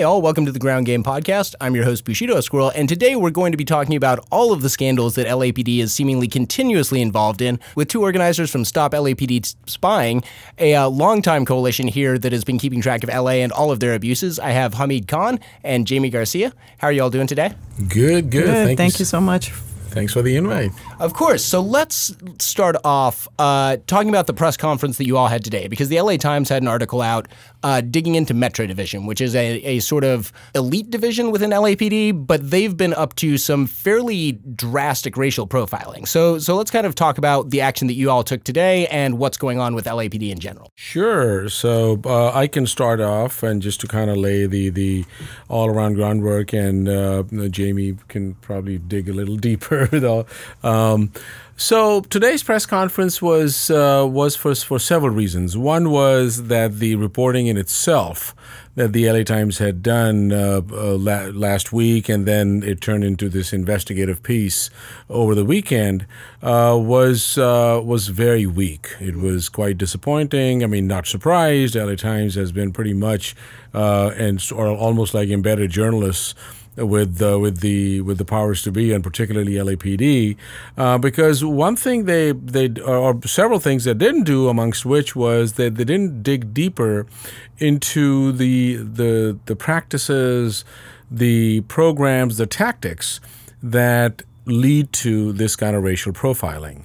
Hey, all, welcome to the Ground Game Podcast. I'm your host, Bushido Squirrel, and today we're going to be talking about all of the scandals that LAPD is seemingly continuously involved in, with two organizers from Stop LAPD Spying, a uh, longtime coalition here that has been keeping track of LA and all of their abuses. I have Hamid Khan and Jamie Garcia. How are you all doing today? Good, good. Good. Thank, Thank, you, you so much. Thanks for the invite. Of course. So let's start off uh, talking about the press conference that you all had today, because the LA Times had an article out uh, digging into Metro Division, which is a, a sort of elite division within LAPD, but they've been up to some fairly drastic racial profiling. So, so let's kind of talk about the action that you all took today and what's going on with LAPD in general. Sure. So uh, I can start off and just to kind of lay the the all around groundwork, and uh, Jamie can probably dig a little deeper. though. Um, so today's press conference was uh, was for for several reasons. One was that the reporting in itself that the LA Times had done uh, uh, la- last week, and then it turned into this investigative piece over the weekend, uh, was uh, was very weak. It was quite disappointing. I mean, not surprised. LA Times has been pretty much uh, and or almost like embedded journalists with uh, with the with the powers to be and particularly LAPD uh, because one thing they they or several things they didn't do amongst which was that they didn't dig deeper into the the the practices the programs the tactics that lead to this kind of racial profiling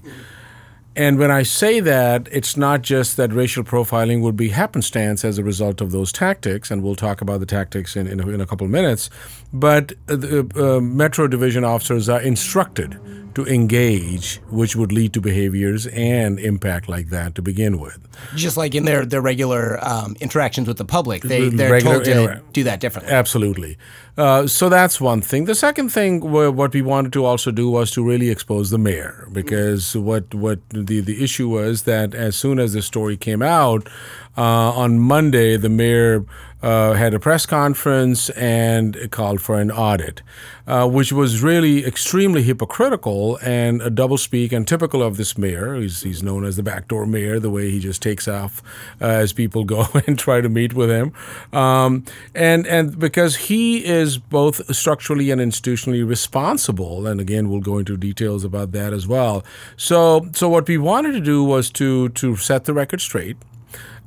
and when I say that, it's not just that racial profiling would be happenstance as a result of those tactics, and we'll talk about the tactics in, in, a, in a couple of minutes, but the uh, Metro Division officers are instructed to engage, which would lead to behaviors and impact like that to begin with. Just like in their, their regular um, interactions with the public, they, they're Regular told to intera- do that differently. Absolutely. Uh, so that's one thing. The second thing, what we wanted to also do was to really expose the mayor, because what what the the issue was that as soon as the story came out uh, on Monday, the mayor uh, had a press conference and called for an audit, uh, which was really extremely hypocritical and a doublespeak and typical of this mayor. He's, he's known as the backdoor mayor, the way he just takes off uh, as people go and try to meet with him. Um, and, and because he is both structurally and institutionally responsible, and again, we'll go into details about that as well. So, so what we wanted to do was to, to set the record straight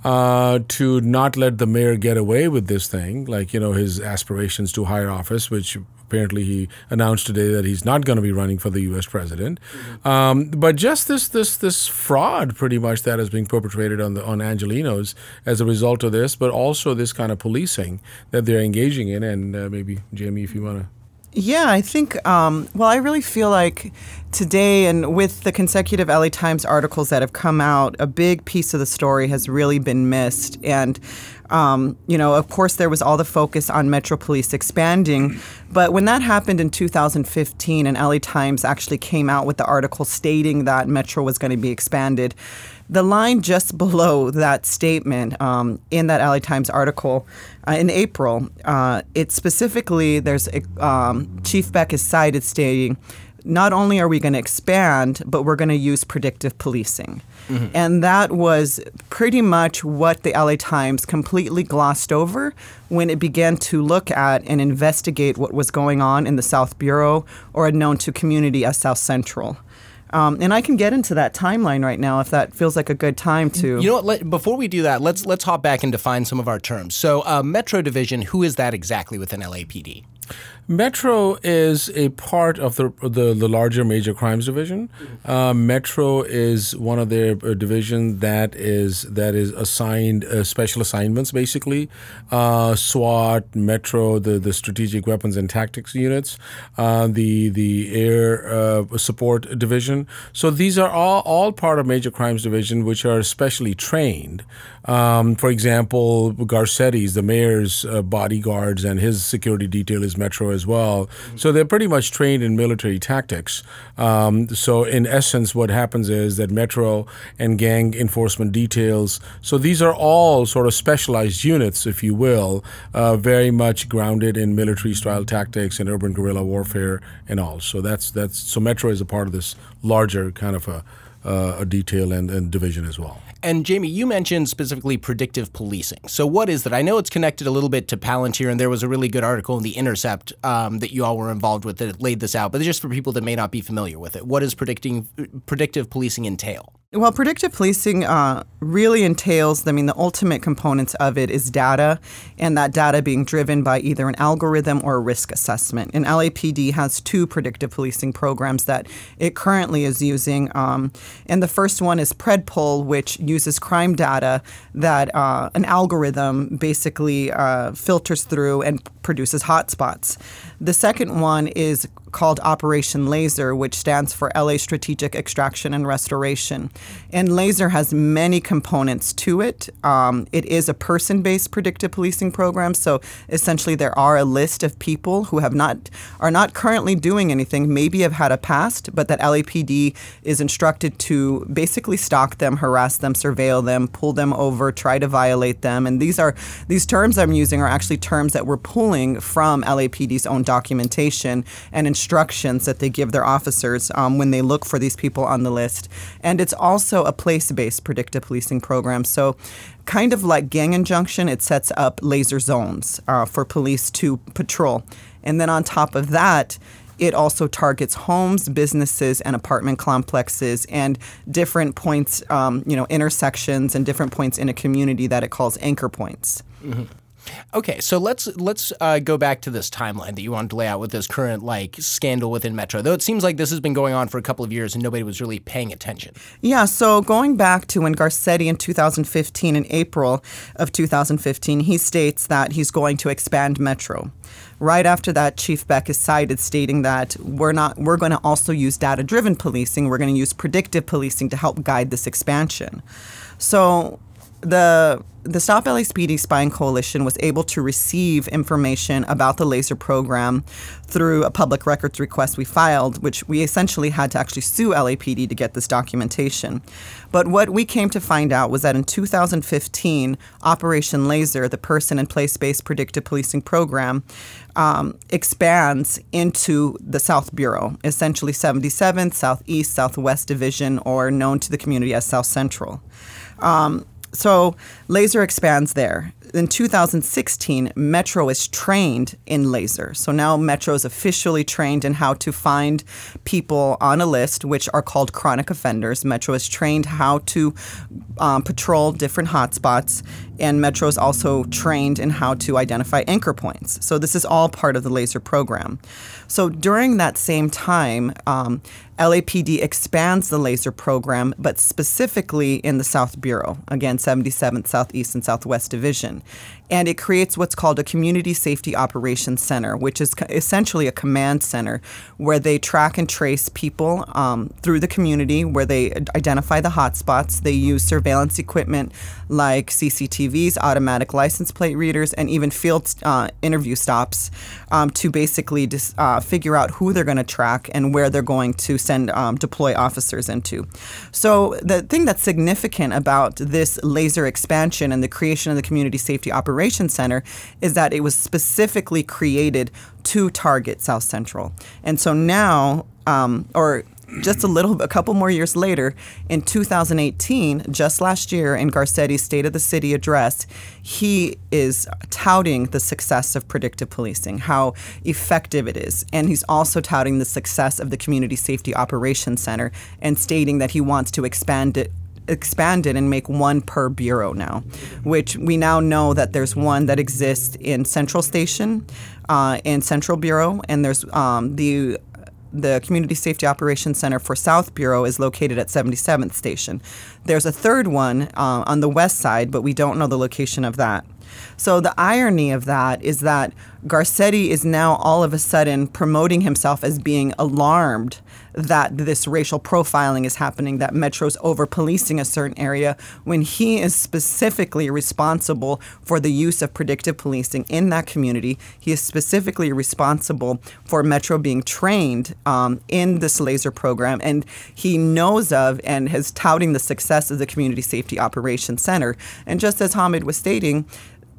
uh, to not let the mayor get away with this thing, like you know his aspirations to higher office, which apparently he announced today that he's not going to be running for the U.S. president. Mm-hmm. Um, but just this this this fraud, pretty much that is being perpetrated on the on Angelenos as a result of this, but also this kind of policing that they're engaging in. And uh, maybe Jamie, if you want to. Yeah, I think, um, well, I really feel like today and with the consecutive LA Times articles that have come out, a big piece of the story has really been missed. And, um, you know, of course, there was all the focus on Metro Police expanding. But when that happened in 2015 and LA Times actually came out with the article stating that Metro was going to be expanded, the line just below that statement um, in that LA Times article uh, in April, uh, it specifically, there's a, um, Chief Beck is cited stating, not only are we going to expand, but we're going to use predictive policing. Mm-hmm. And that was pretty much what the LA Times completely glossed over when it began to look at and investigate what was going on in the South Bureau or known to community as South Central. Um, and I can get into that timeline right now if that feels like a good time to. You know what? Let, before we do that, let's let's hop back and define some of our terms. So, uh, Metro Division, who is that exactly within LAPD? Metro is a part of the the, the larger major crimes division. Uh, Metro is one of their uh, division that is that is assigned uh, special assignments, basically. Uh, SWAT, Metro, the, the strategic weapons and tactics units, uh, the the air uh, support division. So these are all all part of major crimes division, which are specially trained. Um, for example, Garcetti's, the mayor's bodyguards, and his security detail is Metro as well. So they're pretty much trained in military tactics. Um, so in essence, what happens is that Metro and gang enforcement details. So these are all sort of specialized units, if you will, uh, very much grounded in military style tactics and urban guerrilla warfare and all. So that's that's so Metro is a part of this larger kind of a uh, a detail and, and division as well. And Jamie, you mentioned specifically predictive policing. So, what is that? I know it's connected a little bit to Palantir, and there was a really good article in The Intercept um, that you all were involved with that laid this out. But just for people that may not be familiar with it, what does predicting predictive policing entail? Well, predictive policing uh, really entails, I mean, the ultimate components of it is data, and that data being driven by either an algorithm or a risk assessment. And LAPD has two predictive policing programs that it currently is using. Um, and the first one is PredPol, which uses crime data that uh, an algorithm basically uh, filters through and produces hotspots. The second one is called Operation Laser, which stands for LA Strategic Extraction and Restoration. And Laser has many components to it. Um, it is a person based predictive policing program. So essentially, there are a list of people who have not are not currently doing anything, maybe have had a past, but that LAPD is instructed to basically stalk them, harass them, surveil them, pull them over, try to violate them. And these are these terms I'm using are actually terms that we're pulling from LAPD's own documentation and instructions that they give their officers um, when they look for these people on the list. And it's also a place based predictive policing program. So, kind of like gang injunction, it sets up laser zones uh, for police to patrol. And then on top of that, it also targets homes, businesses, and apartment complexes, and different points, um, you know, intersections and different points in a community that it calls anchor points. Mm-hmm. Okay, so let's let's uh, go back to this timeline that you wanted to lay out with this current like scandal within Metro. Though it seems like this has been going on for a couple of years and nobody was really paying attention. Yeah, so going back to when Garcetti in 2015, in April of 2015, he states that he's going to expand Metro. Right after that, Chief Beck is cited stating that we're not we're going to also use data-driven policing. We're going to use predictive policing to help guide this expansion. So the the Stop LAPD Spying Coalition was able to receive information about the laser program through a public records request we filed, which we essentially had to actually sue LAPD to get this documentation. But what we came to find out was that in 2015, Operation Laser, the person and place based predictive policing program, um, expands into the South Bureau, essentially 77th, Southeast, Southwest Division, or known to the community as South Central. Um, so laser expands there. In 2016, Metro is trained in laser. So now Metro is officially trained in how to find people on a list, which are called chronic offenders. Metro is trained how to um, patrol different hotspots, and Metro is also trained in how to identify anchor points. So this is all part of the laser program. So during that same time, um, LAPD expands the laser program, but specifically in the South Bureau, again, 77th Southeast and Southwest Division. And it creates what's called a Community Safety Operations Center, which is essentially a command center where they track and trace people um, through the community, where they identify the hotspots. They use surveillance equipment like CCTVs, automatic license plate readers, and even field uh, interview stops um, to basically dis- uh, figure out who they're going to track and where they're going to send um, deploy officers into. So the thing that's significant about this laser expansion and the creation of the Community Safety Operations Center is that it was specifically created to target South Central. And so now, um, or just a little, a couple more years later, in 2018, just last year, in Garcetti's State of the City address, he is touting the success of predictive policing, how effective it is, and he's also touting the success of the Community Safety Operations Center, and stating that he wants to expand it expand it and make one per bureau now, which we now know that there's one that exists in Central Station, uh, in Central Bureau, and there's um, the the Community Safety Operations Center for South Bureau is located at 77th Station. There's a third one uh, on the west side, but we don't know the location of that. So the irony of that is that Garcetti is now all of a sudden promoting himself as being alarmed that this racial profiling is happening, that Metro's over policing a certain area, when he is specifically responsible for the use of predictive policing in that community. He is specifically responsible for Metro being trained um, in this laser program, and he knows of and is touting the success of the Community Safety Operations Center. And just as Hamid was stating,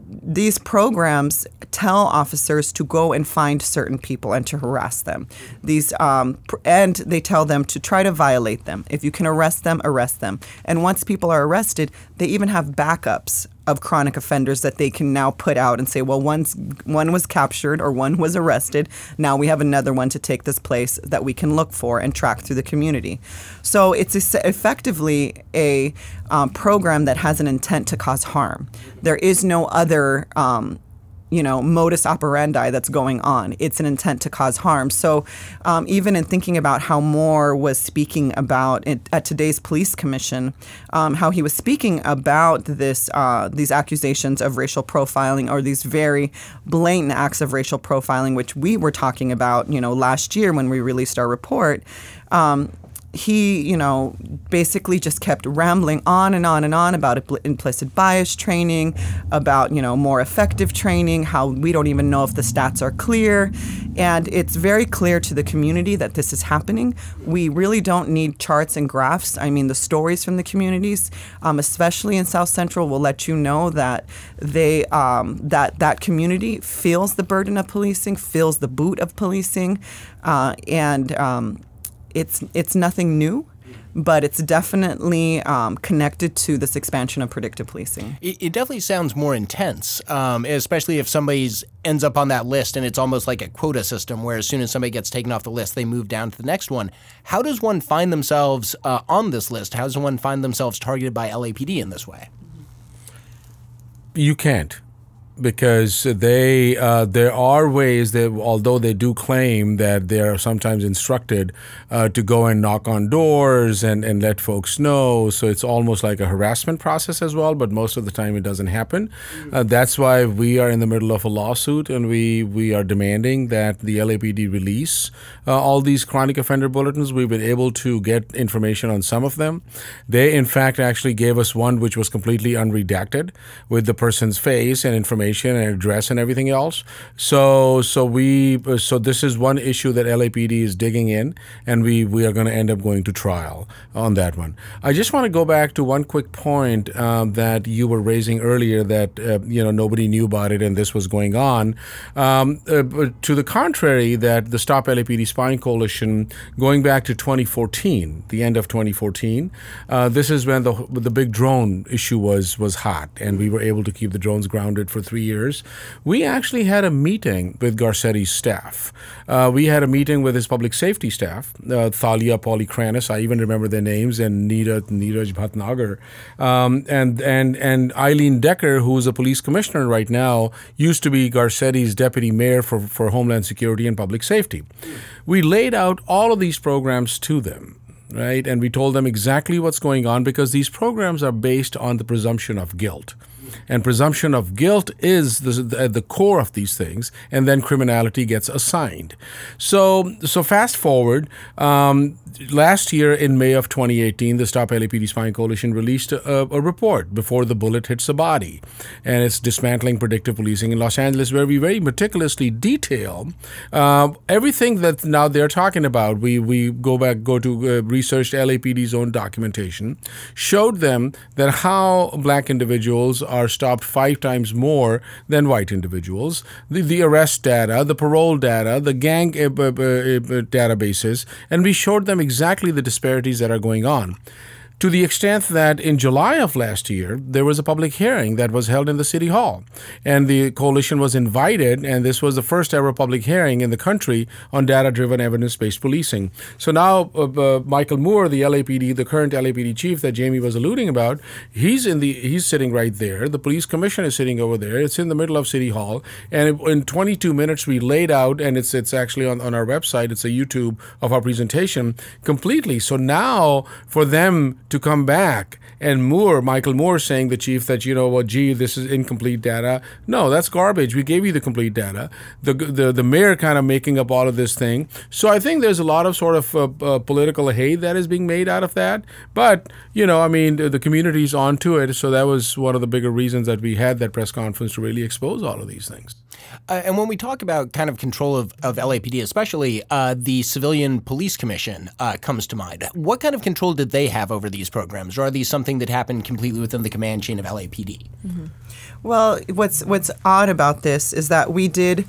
these programs tell officers to go and find certain people and to harass them. These um, and they tell them to try to violate them. If you can arrest them, arrest them. And once people are arrested, they even have backups of chronic offenders that they can now put out and say, well, one's, one was captured or one was arrested. Now we have another one to take this place that we can look for and track through the community. So it's effectively a um, program that has an intent to cause harm. There is no other. Um, you know modus operandi that's going on. It's an intent to cause harm. So um, even in thinking about how moore was speaking about it at today's police commission um, how he was speaking about this uh, these accusations of racial profiling or these very blatant acts of racial profiling which we were talking about you know last year when we released our report um, he, you know, basically just kept rambling on and on and on about implicit bias training, about, you know, more effective training, how we don't even know if the stats are clear. And it's very clear to the community that this is happening. We really don't need charts and graphs. I mean, the stories from the communities, um, especially in South Central, will let you know that they um, that that community feels the burden of policing, feels the boot of policing, uh, and um, it's it's nothing new, but it's definitely um, connected to this expansion of predictive policing. It, it definitely sounds more intense, um, especially if somebody's ends up on that list and it's almost like a quota system where as soon as somebody gets taken off the list, they move down to the next one. How does one find themselves uh, on this list? How does one find themselves targeted by LAPD in this way? You can't because they uh, there are ways that although they do claim that they are sometimes instructed uh, to go and knock on doors and, and let folks know. So it's almost like a harassment process as well but most of the time it doesn't happen. Uh, that's why we are in the middle of a lawsuit and we we are demanding that the LAPD release uh, all these chronic offender bulletins. We've been able to get information on some of them. They in fact actually gave us one which was completely unredacted with the person's face and information and address and everything else. So so we so this is one issue that LAPD is digging in, and we we are going to end up going to trial on that one. I just want to go back to one quick point um, that you were raising earlier that uh, you know nobody knew about it and this was going on. Um, uh, to the contrary, that the Stop LAPD Spying Coalition, going back to 2014, the end of 2014, uh, this is when the the big drone issue was was hot, and we were able to keep the drones grounded for three years, we actually had a meeting with Garcetti's staff. Uh, we had a meeting with his public safety staff, uh, Thalia Polykranis, I even remember their names, and Nita, Neeraj Bhatnagar, um, and, and, and Eileen Decker, who is a police commissioner right now, used to be Garcetti's deputy mayor for, for Homeland Security and Public Safety. We laid out all of these programs to them right? And we told them exactly what's going on because these programs are based on the presumption of guilt. And presumption of guilt is the, at the core of these things, and then criminality gets assigned. So, so fast forward, um, last year in May of 2018, the Stop LAPD Spying Coalition released a, a, report before the bullet hits the body, and it's dismantling predictive policing in Los Angeles, where we very meticulously detail uh, everything that now they're talking about. We we go back, go to uh, research LAPD's own documentation, showed them that how black individuals are stopped five times more than white individuals. The, the arrest data, the parole data, the gang uh, uh, uh databases, and we showed them exactly the disparities that are going on to the extent that in July of last year, there was a public hearing that was held in the City Hall. And the coalition was invited, and this was the first ever public hearing in the country on data driven evidence based policing. So now, uh, uh, Michael Moore, the LAPD, the current LAPD chief that Jamie was alluding about, he's, in the, he's sitting right there. The police commission is sitting over there. It's in the middle of City Hall. And in 22 minutes, we laid out, and it's, it's actually on, on our website, it's a YouTube of our presentation completely. So now, for them to come back. And Moore, Michael Moore, saying the chief that you know, well, gee, this is incomplete data. No, that's garbage. We gave you the complete data. The the the mayor kind of making up all of this thing. So I think there's a lot of sort of uh, uh, political hate that is being made out of that. But you know, I mean, the, the community's onto it. So that was one of the bigger reasons that we had that press conference to really expose all of these things. Uh, and when we talk about kind of control of, of LAPD, especially uh, the Civilian Police Commission uh, comes to mind. What kind of control did they have over these? These programs, or are these something that happened completely within the command chain of LAPD? Mm-hmm. Well, what's what's odd about this is that we did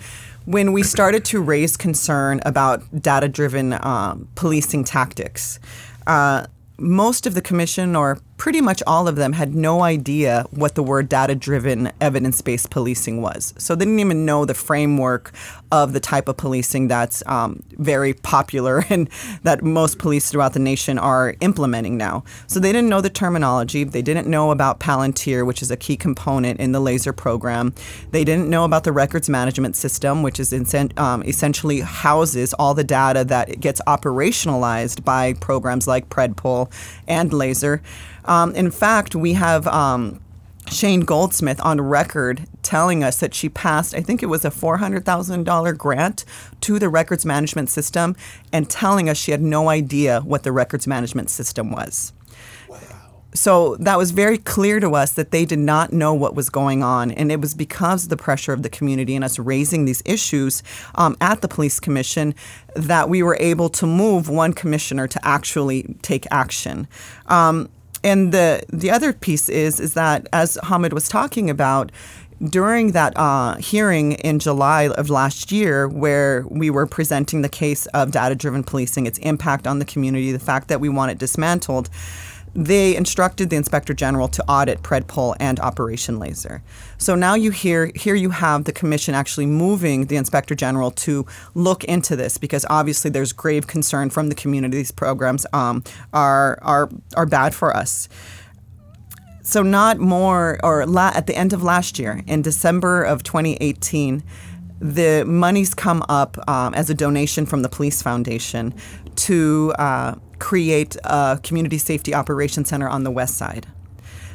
when we started to raise concern about data-driven um, policing tactics. Uh, most of the commission, or pretty much all of them, had no idea what the word data driven evidence based policing was. So they didn't even know the framework of the type of policing that's um, very popular and that most police throughout the nation are implementing now. So they didn't know the terminology. They didn't know about Palantir, which is a key component in the laser program. They didn't know about the records management system, which is um, essentially houses all the data that gets operationalized by programs like PredPol and Laser. Um, in fact, we have. Um, Shane Goldsmith on record telling us that she passed, I think it was a $400,000 grant to the records management system and telling us she had no idea what the records management system was. Wow. So that was very clear to us that they did not know what was going on. And it was because of the pressure of the community and us raising these issues um, at the police commission that we were able to move one commissioner to actually take action. Um, and the the other piece is is that as Hamid was talking about during that uh, hearing in July of last year, where we were presenting the case of data driven policing, its impact on the community, the fact that we want it dismantled, they instructed the inspector general to audit PredPol and Operation Laser. So now you hear here you have the commission actually moving the inspector general to look into this because obviously there's grave concern from the community. These programs um, are are are bad for us. So not more or la- at the end of last year in December of 2018 the money's come up um, as a donation from the police foundation to uh, create a community safety operations center on the west side.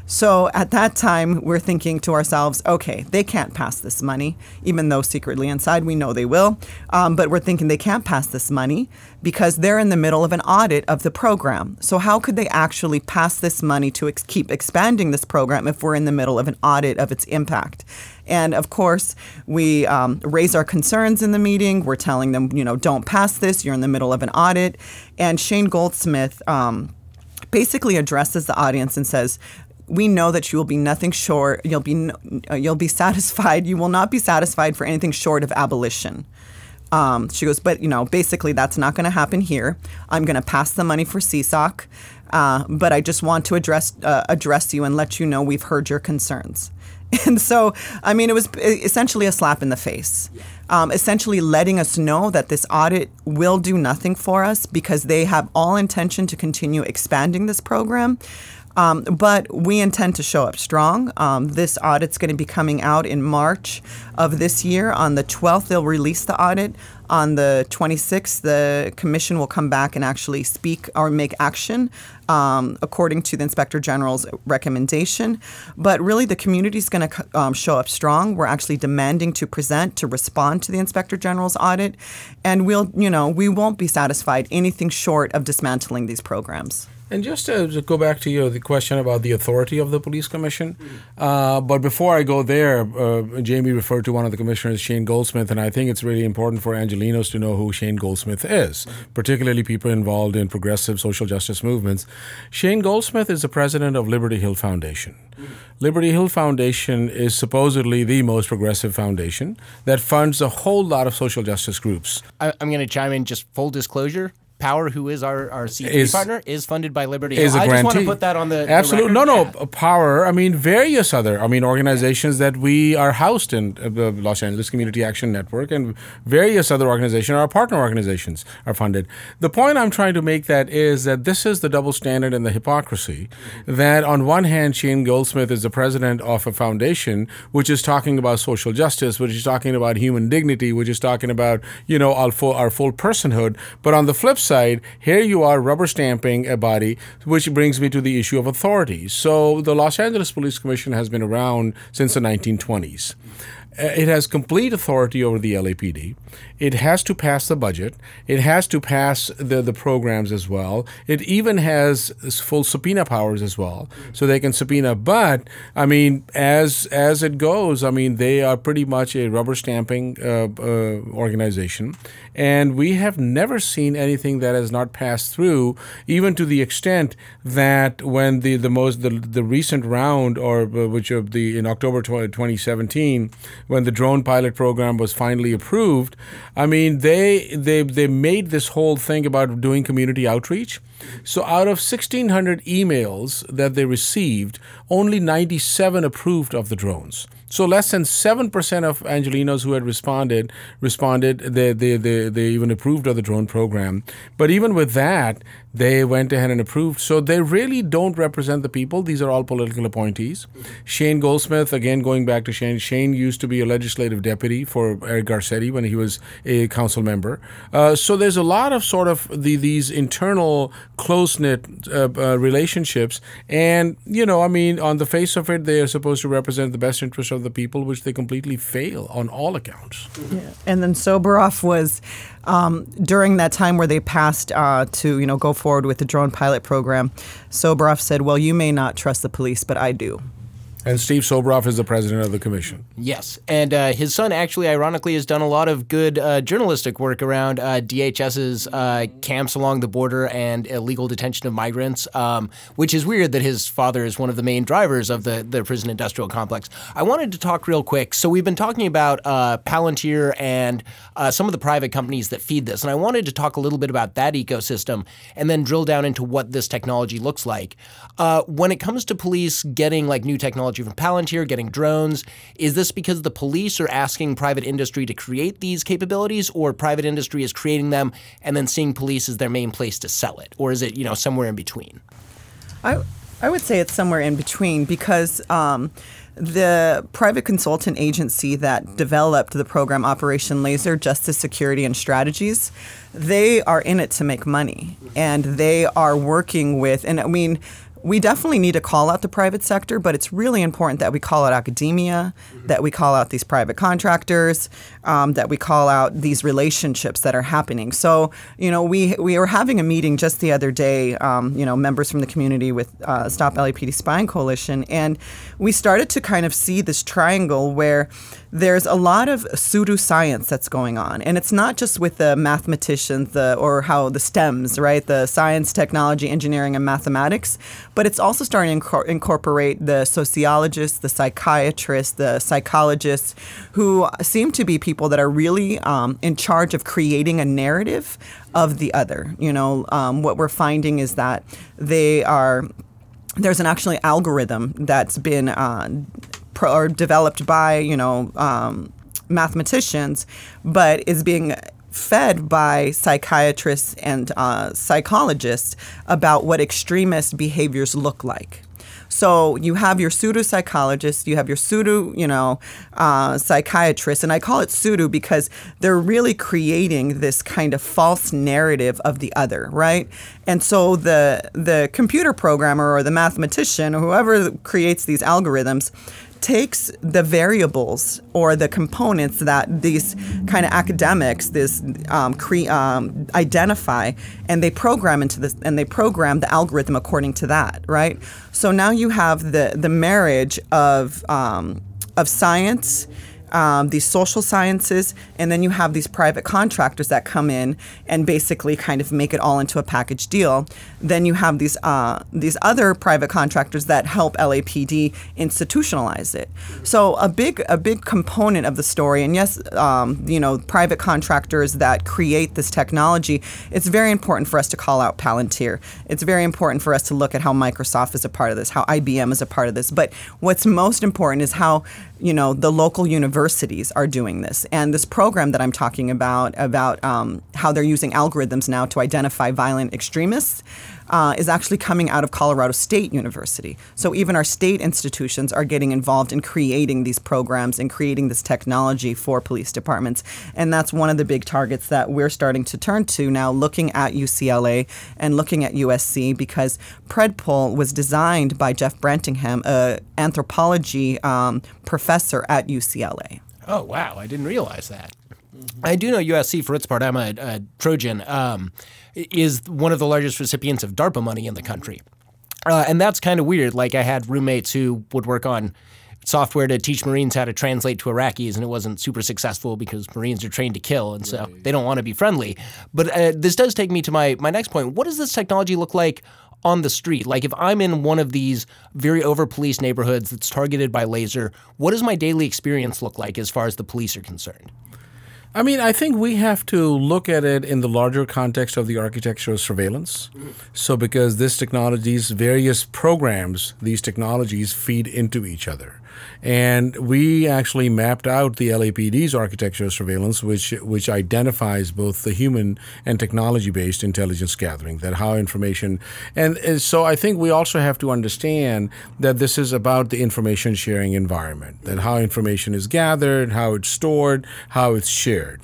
So at that time, we're thinking to ourselves, okay, they can't pass this money, even though secretly inside we know they will. Um, but we're thinking they can't pass this money because they're in the middle of an audit of the program. So how could they actually pass this money to ex- keep expanding this program if we're in the middle of an audit of its impact? And of course, we um, raise our concerns in the meeting. We're telling them, you know, don't pass this. You're in the middle of an audit. And Shane Goldsmith. Um, basically addresses the audience and says, we know that you will be nothing short. You'll be uh, you'll be satisfied. You will not be satisfied for anything short of abolition. Um, she goes, but you know, basically that's not going to happen here. I'm going to pass the money for CSOC, uh, but I just want to address uh, address you and let you know we've heard your concerns. And so, I mean, it was essentially a slap in the face, um, essentially letting us know that this audit will do nothing for us because they have all intention to continue expanding this program. Um, but we intend to show up strong. Um, this audit's going to be coming out in March of this year. On the 12th, they'll release the audit. On the 26th, the commission will come back and actually speak or make action um, according to the inspector general's recommendation. But really, the community is going to um, show up strong. We're actually demanding to present to respond to the inspector general's audit, and we'll, you know, we won't be satisfied anything short of dismantling these programs. And just to go back to your the question about the authority of the police commission. Uh, but before I go there, uh, Jamie referred to one of the commissioners, Shane Goldsmith, and I think it's really important for Angelenos to know who Shane Goldsmith is, particularly people involved in progressive social justice movements. Shane Goldsmith is the president of Liberty Hill Foundation. Liberty Hill Foundation is supposedly the most progressive foundation that funds a whole lot of social justice groups. I, am going to chime in just full disclosure. Power, who is our, our C3 is, partner, is funded by Liberty. Is a I just want to put that on the absolutely the no no yeah. Power. I mean various other I mean organizations that we are housed in uh, the Los Angeles Community Action Network and various other organizations, our partner organizations, are funded. The point I'm trying to make that is that this is the double standard and the hypocrisy. That on one hand, Shane Goldsmith is the president of a foundation which is talking about social justice, which is talking about human dignity, which is talking about you know our full, our full personhood, but on the flip side, here you are rubber stamping a body, which brings me to the issue of authority. So the Los Angeles Police Commission has been around since the 1920s. Uh, it has complete authority over the LAPD. it has to pass the budget. It has to pass the, the programs as well. It even has full subpoena powers as well, so they can subpoena. But I mean, as as it goes, I mean, they are pretty much a rubber stamping uh, uh, organization, and we have never seen anything that has not passed through, even to the extent that when the the most the, the recent round or uh, which of the in October 2017 when the drone pilot program was finally approved I mean, they they they made this whole thing about doing community outreach. So out of 1600 emails that they received, only 97 approved of the drones. So less than seven percent of Angelenos who had responded responded. They, they they they even approved of the drone program. But even with that, they went ahead and approved. So they really don't represent the people. These are all political appointees. Shane Goldsmith, again going back to Shane. Shane used to be a legislative deputy for Eric Garcetti when he was a council member. Uh, so there's a lot of sort of the, these internal close knit uh, uh, relationships. And you know, I mean, on the face of it, they are supposed to represent the best interest of the people, which they completely fail on all accounts. Yeah. And then Soboroff was um, during that time where they passed uh, to you know go forward with the drone pilot program. Soboroff said, "Well, you may not trust the police, but I do." And Steve Soboroff is the president of the commission. Yes. And uh, his son actually, ironically, has done a lot of good uh, journalistic work around uh, DHS's uh, camps along the border and illegal detention of migrants, um, which is weird that his father is one of the main drivers of the, the prison industrial complex. I wanted to talk real quick. So, we've been talking about uh, Palantir and uh, some of the private companies that feed this. And I wanted to talk a little bit about that ecosystem and then drill down into what this technology looks like. when it comes to police getting like new technology, technology from Palantir, getting drones. Is this because the police are asking private industry to create these capabilities, or private industry is creating them and then seeing police as their main place to sell it, or is it you know somewhere in between? I I would say it's somewhere in between because. Um, the private consultant agency that developed the program Operation Laser Justice Security and Strategies, they are in it to make money and they are working with and I mean we definitely need to call out the private sector, but it's really important that we call out academia, mm-hmm. that we call out these private contractors, um, that we call out these relationships that are happening. So, you know, we we were having a meeting just the other day, um, you know, members from the community with uh, Stop LAPD Spying Coalition, and we started to kind of see this triangle where there's a lot of pseudoscience that's going on, and it's not just with the mathematicians, the or how the STEMs, right, the science, technology, engineering, and mathematics, but it's also starting to incorporate the sociologists, the psychiatrists, the psychologists, who seem to be people that are really um, in charge of creating a narrative of the other. You know, um, what we're finding is that they are there's an actually algorithm that's been uh, pro- or developed by you know um, mathematicians, but is being fed by psychiatrists and uh, psychologists about what extremist behaviors look like. So you have your pseudo psychologist, you have your pseudo, you know, uh, psychiatrist, and I call it pseudo because they're really creating this kind of false narrative of the other, right? And so the the computer programmer or the mathematician or whoever creates these algorithms takes the variables or the components that these kind of academics this um, cre- um, identify and they program into this and they program the algorithm according to that right so now you have the the marriage of um, of science um, these social sciences, and then you have these private contractors that come in and basically kind of make it all into a package deal. Then you have these uh, these other private contractors that help LAPD institutionalize it. So a big a big component of the story, and yes, um, you know, private contractors that create this technology. It's very important for us to call out Palantir. It's very important for us to look at how Microsoft is a part of this, how IBM is a part of this. But what's most important is how you know the local universities are doing this and this program that i'm talking about about um, how they're using algorithms now to identify violent extremists uh, is actually coming out of Colorado State University. So even our state institutions are getting involved in creating these programs and creating this technology for police departments. And that's one of the big targets that we're starting to turn to now, looking at UCLA and looking at USC, because Predpol was designed by Jeff Brantingham, an anthropology um, professor at UCLA. Oh, wow. I didn't realize that. I do know USC for its part. I'm a, a Trojan. Um, is one of the largest recipients of DARPA money in the country, uh, and that's kind of weird. Like I had roommates who would work on software to teach Marines how to translate to Iraqis, and it wasn't super successful because Marines are trained to kill, and so right. they don't want to be friendly. But uh, this does take me to my my next point. What does this technology look like? On the street, like if I'm in one of these very over policed neighborhoods that's targeted by laser, what does my daily experience look like as far as the police are concerned? I mean, I think we have to look at it in the larger context of the architecture of surveillance. So, because this technologies, various programs, these technologies feed into each other. And we actually mapped out the LAPD's architecture of surveillance, which which identifies both the human and technology-based intelligence gathering, that how information and, and so I think we also have to understand that this is about the information sharing environment, that how information is gathered, how it's stored, how it's shared.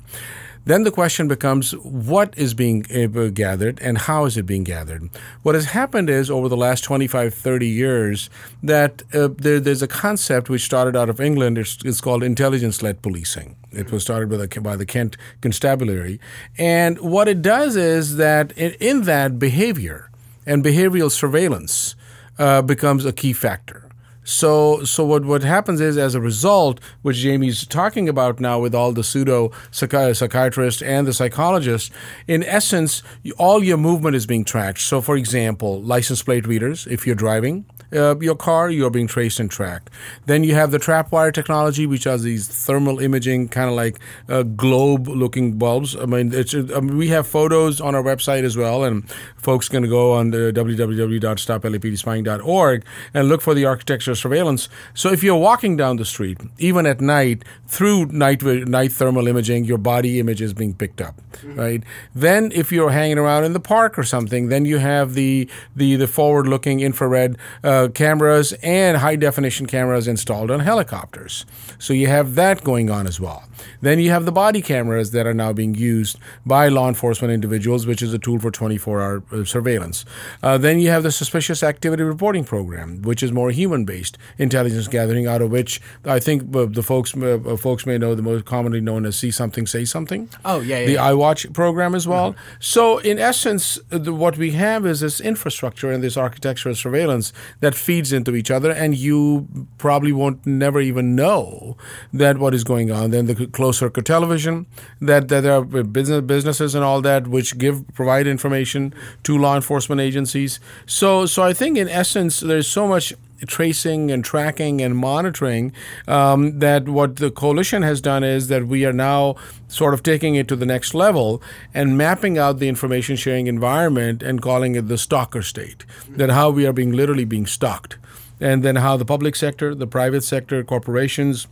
Then the question becomes what is being uh, gathered and how is it being gathered? What has happened is over the last 25, 30 years that uh, there, there's a concept which started out of England. It's, it's called intelligence led policing. It was started by the, by the Kent Constabulary. And what it does is that in, in that behavior and behavioral surveillance uh, becomes a key factor. So, so what, what happens is, as a result, which Jamie's talking about now with all the pseudo psychiatrists and the psychologists, in essence, all your movement is being tracked. So, for example, license plate readers, if you're driving, uh, your car, you're being traced and tracked. Then you have the trapwire technology, which has these thermal imaging, kind of like uh, globe-looking bulbs. I mean, it's, I mean, we have photos on our website as well, and folks can go on the www.stoplapdspying.org and look for the architecture surveillance. So if you're walking down the street, even at night, through night night thermal imaging, your body image is being picked up, mm-hmm. right? Then if you're hanging around in the park or something, then you have the the the forward-looking infrared uh, cameras and high definition cameras installed on helicopters. So you have that going on as well. Then you have the body cameras that are now being used by law enforcement individuals, which is a tool for 24 hour uh, surveillance. Uh, then you have the suspicious activity reporting program, which is more human based intelligence gathering, out of which I think uh, the folks uh, folks may know the most commonly known as See Something, Say Something. Oh, yeah, yeah The yeah. iWatch program as well. Mm-hmm. So, in essence, the, what we have is this infrastructure and this architectural surveillance that feeds into each other, and you probably won't never even know that what is going on. Then the closed circuit television, that, that there are business businesses and all that which give provide information to law enforcement agencies. So so I think in essence there's so much tracing and tracking and monitoring um, that what the coalition has done is that we are now sort of taking it to the next level and mapping out the information sharing environment and calling it the stalker state that how we are being literally being stalked. And then how the public sector the private sector corporations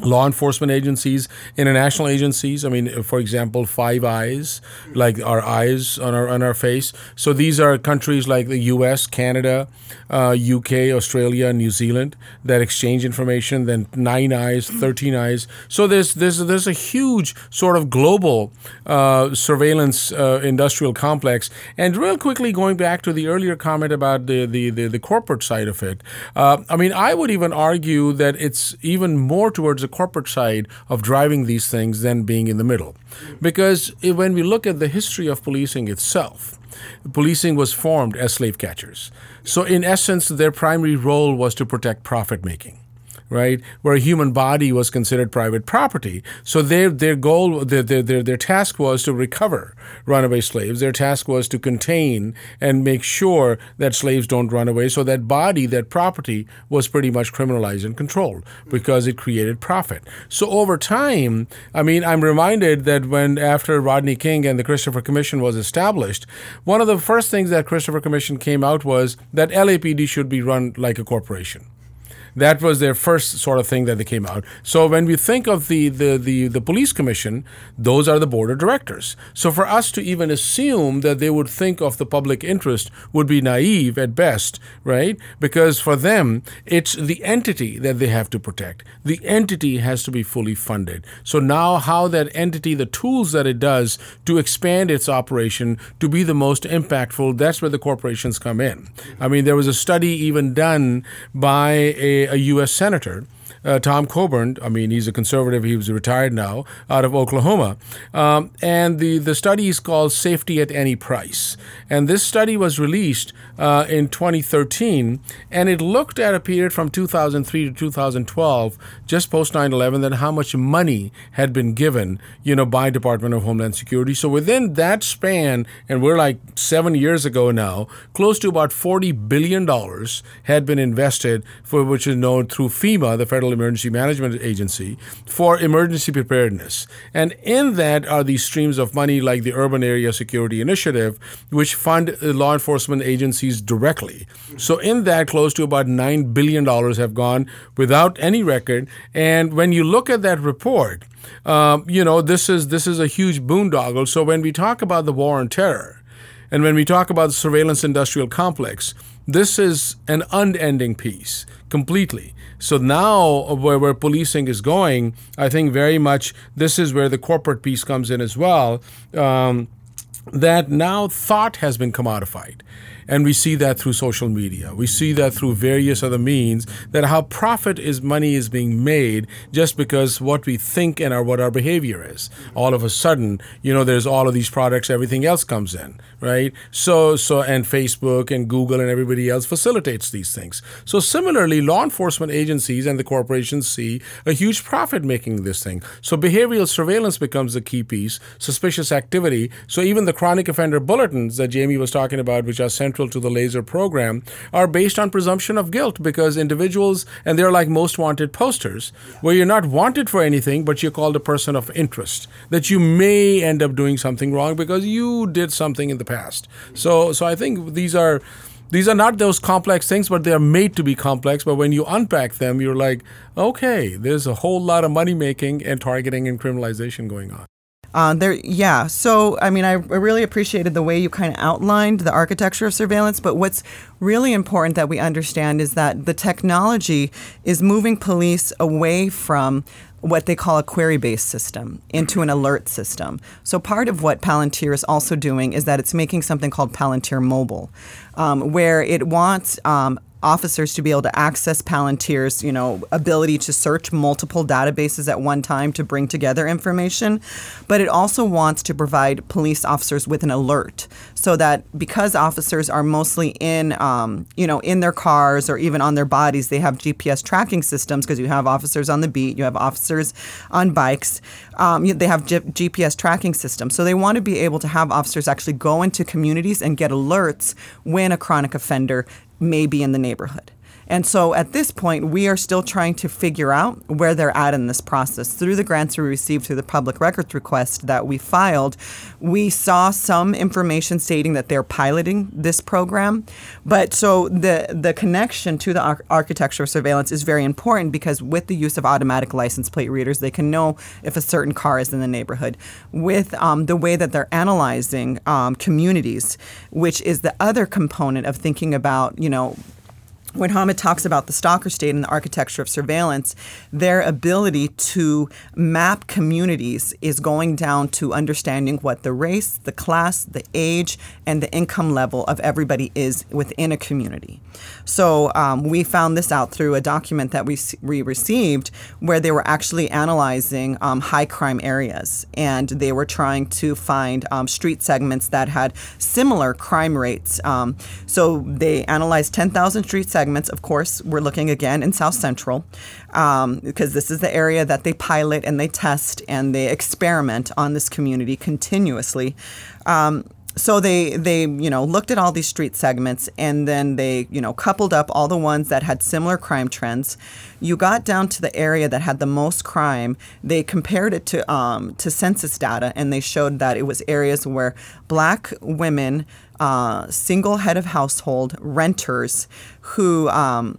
law enforcement agencies, international agencies. I mean, for example, Five Eyes, like our eyes on our on our face. So these are countries like the U.S., Canada, uh, UK, Australia, New Zealand that exchange information. Then Nine Eyes, Thirteen Eyes. So there's there's there's a huge sort of global uh, surveillance uh, industrial complex. And real quickly, going back to the earlier comment about the the the, the corporate side of it. Uh, I mean, I would even argue that it's even more towards the corporate side of driving these things than being in the middle. Because when we look at the history of policing itself, policing was formed as slave catchers. So, in essence, their primary role was to protect profit making right? Where a human body was considered private property. So their their goal, their, their, their, task was to recover runaway slaves. Their task was to contain and make sure that slaves don't run away. So that body, that property, was pretty much criminalized and controlled because it created profit. So over time, I mean, I'm reminded that when after Rodney King and the Christopher Commission was established, one of the first things that Christopher Commission came out was that LAPD should be run like a corporation. That was their first sort of thing that they came out. So when we think of the, the, the, the police commission, those are the board of directors. So for us to even assume that they would think of the public interest would be naive at best, right? Because for them, it's the entity that they have to protect. The entity has to be fully funded. So now how that entity, the tools that it does to expand its operation to be the most impactful, that's where the corporations come in. I mean, there was a study even done by a a, U.S. senator uh, Tom Coburn. I mean, he's a conservative. He was retired now out of Oklahoma. Um, and the, the study is called Safety at Any Price. And this study was released uh, in 2013, and it looked at a period from 2003 to 2012, just post 9/11, then how much money had been given, you know, by Department of Homeland Security. So within that span, and we're like seven years ago now, close to about 40 billion dollars had been invested for which is known through FEMA, the Federal Emergency Management Agency, for emergency preparedness. And in that are these streams of money like the Urban Area Security Initiative, which fund law enforcement agencies directly. So in that, close to about nine billion dollars have gone without any record. And when you look at that report, um, you know this is this is a huge boondoggle. So when we talk about the war on terror, and when we talk about the surveillance industrial complex, this is an unending piece completely. So now, where, where policing is going, I think very much this is where the corporate piece comes in as well. Um, that now thought has been commodified. And we see that through social media. We see that through various other means that how profit is money is being made just because what we think and our, what our behavior is. All of a sudden, you know, there's all of these products, everything else comes in, right? So, so, and Facebook and Google and everybody else facilitates these things. So, similarly, law enforcement agencies and the corporations see a huge profit making this thing. So, behavioral surveillance becomes the key piece, suspicious activity. So, even the chronic offender bulletins that Jamie was talking about, which are central to the laser program are based on presumption of guilt because individuals and they're like most wanted posters where you're not wanted for anything but you're called a person of interest that you may end up doing something wrong because you did something in the past so so i think these are these are not those complex things, but they're made to be complex. But when you unpack them, you're like, okay, there's a whole lot of money making and targeting and criminalization going on. Uh, there, yeah. So, I mean, I, really appreciated the way you kind of outlined the architecture of surveillance. But what's really important that we understand is that the technology is moving police away from what they call a query based system into an alert system. So, part of what Palantir is also doing is that it's making something called Palantir Mobile, um, where it wants um, officers to be able to access Palantir's, you know, ability to search multiple databases at one time to bring together information, but it also wants to provide police officers with an alert so that because officers are mostly in, um, you know, in their cars or even on their bodies, they have GPS tracking systems because you have officers on the beat, you have officers on bikes, um, they have G- GPS tracking systems. So they want to be able to have officers actually go into communities and get alerts when a chronic offender may be in the neighborhood. And so at this point, we are still trying to figure out where they're at in this process. Through the grants we received through the public records request that we filed, we saw some information stating that they're piloting this program. But so the, the connection to the ar- architecture of surveillance is very important because with the use of automatic license plate readers, they can know if a certain car is in the neighborhood. With um, the way that they're analyzing um, communities, which is the other component of thinking about, you know, when Hamid talks about the stalker state and the architecture of surveillance, their ability to map communities is going down to understanding what the race, the class, the age, and the income level of everybody is within a community. So um, we found this out through a document that we, we received where they were actually analyzing um, high crime areas and they were trying to find um, street segments that had similar crime rates. Um, so they analyzed 10,000 street segments segments, of course, we're looking again in South Central um, because this is the area that they pilot and they test and they experiment on this community continuously. Um, so they they you know looked at all these street segments and then they you know coupled up all the ones that had similar crime trends. You got down to the area that had the most crime. They compared it to um, to census data and they showed that it was areas where black women uh, single head of household renters who um,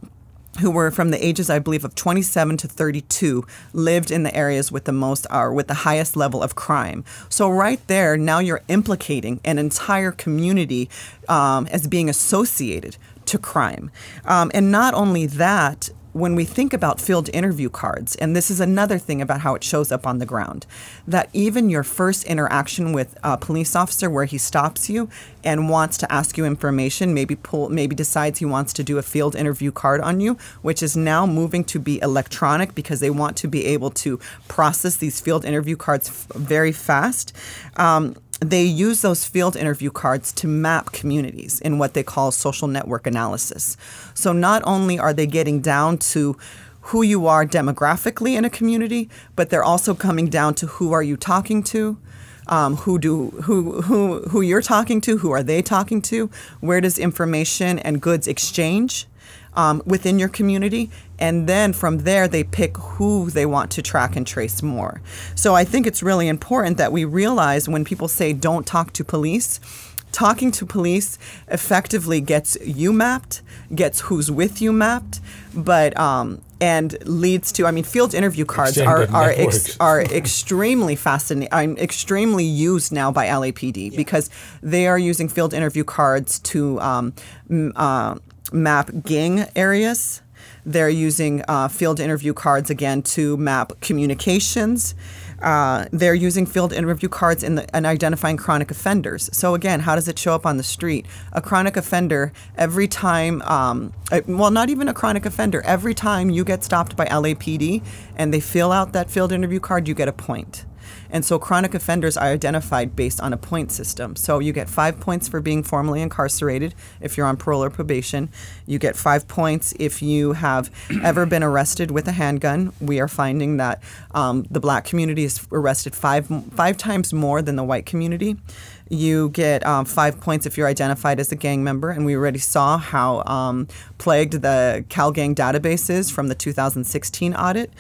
who were from the ages, I believe, of 27 to 32, lived in the areas with the most or with the highest level of crime. So right there, now you're implicating an entire community um, as being associated to crime, um, and not only that, when we think about field interview cards, and this is another thing about how it shows up on the ground, that even your first interaction with a police officer where he stops you and wants to ask you information, maybe pull, maybe decides he wants to do a field interview card on you, which is now moving to be electronic because they want to be able to process these field interview cards f- very fast. Um, they use those field interview cards to map communities in what they call social network analysis. So not only are they getting down to who you are demographically in a community, but they're also coming down to who are you talking to, um, who do who who who you're talking to, who are they talking to, where does information and goods exchange um, within your community, and then from there they pick who they want to track and trace more. So I think it's really important that we realize when people say don't talk to police talking to police effectively gets you mapped, gets who's with you mapped, but um, and leads to I mean field interview cards are are ex, are extremely fascinating. I'm extremely used now by LAPD yeah. because they are using field interview cards to um, uh, map gang areas. They're using uh, field interview cards again to map communications. Uh, they're using field interview cards in the, and identifying chronic offenders. So again, how does it show up on the street? A chronic offender every time, um, uh, well, not even a chronic offender. Every time you get stopped by LAPD and they fill out that field interview card, you get a point. And so chronic offenders are identified based on a point system. So you get five points for being formally incarcerated if you're on parole or probation. You get five points if you have ever been arrested with a handgun. We are finding that um, the black community is arrested five five times more than the white community. You get um, five points if you're identified as a gang member, and we already saw how um, plagued the CalGang database is from the 2016 audit.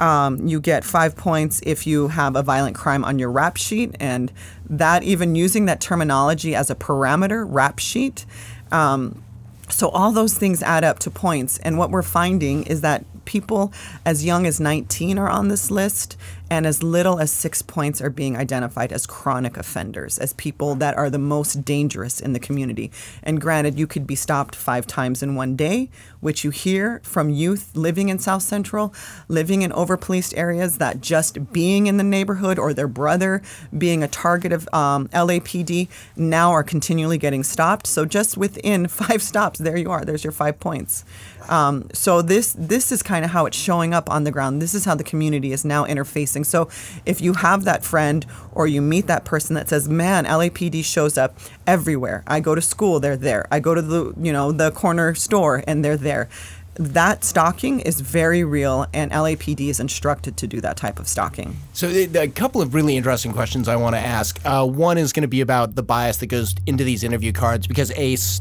Um, you get five points if you have a violent crime on your rap sheet, and that even using that terminology as a parameter, rap sheet. Um, so all those things add up to points, and what we're finding is that people as young as 19 are on this list, and as little as six points are being identified as chronic offenders, as people that are the most dangerous in the community. And granted, you could be stopped five times in one day, which you hear from youth living in South Central, living in overpoliced areas, that just being in the neighborhood or their brother being a target of um, LAPD now are continually getting stopped. So just within five stops, there you are. There's your five points. Um, so this this is kind of how it's showing up on the ground. This is how the community is now interfacing. So if you have that friend or you meet that person that says, "Man, LAPD shows up everywhere. I go to school, they're there. I go to the you know the corner store, and they're there." that stalking is very real, and LAPD is instructed to do that type of stalking. So, a couple of really interesting questions I want to ask. Uh, one is going to be about the bias that goes into these interview cards because Ace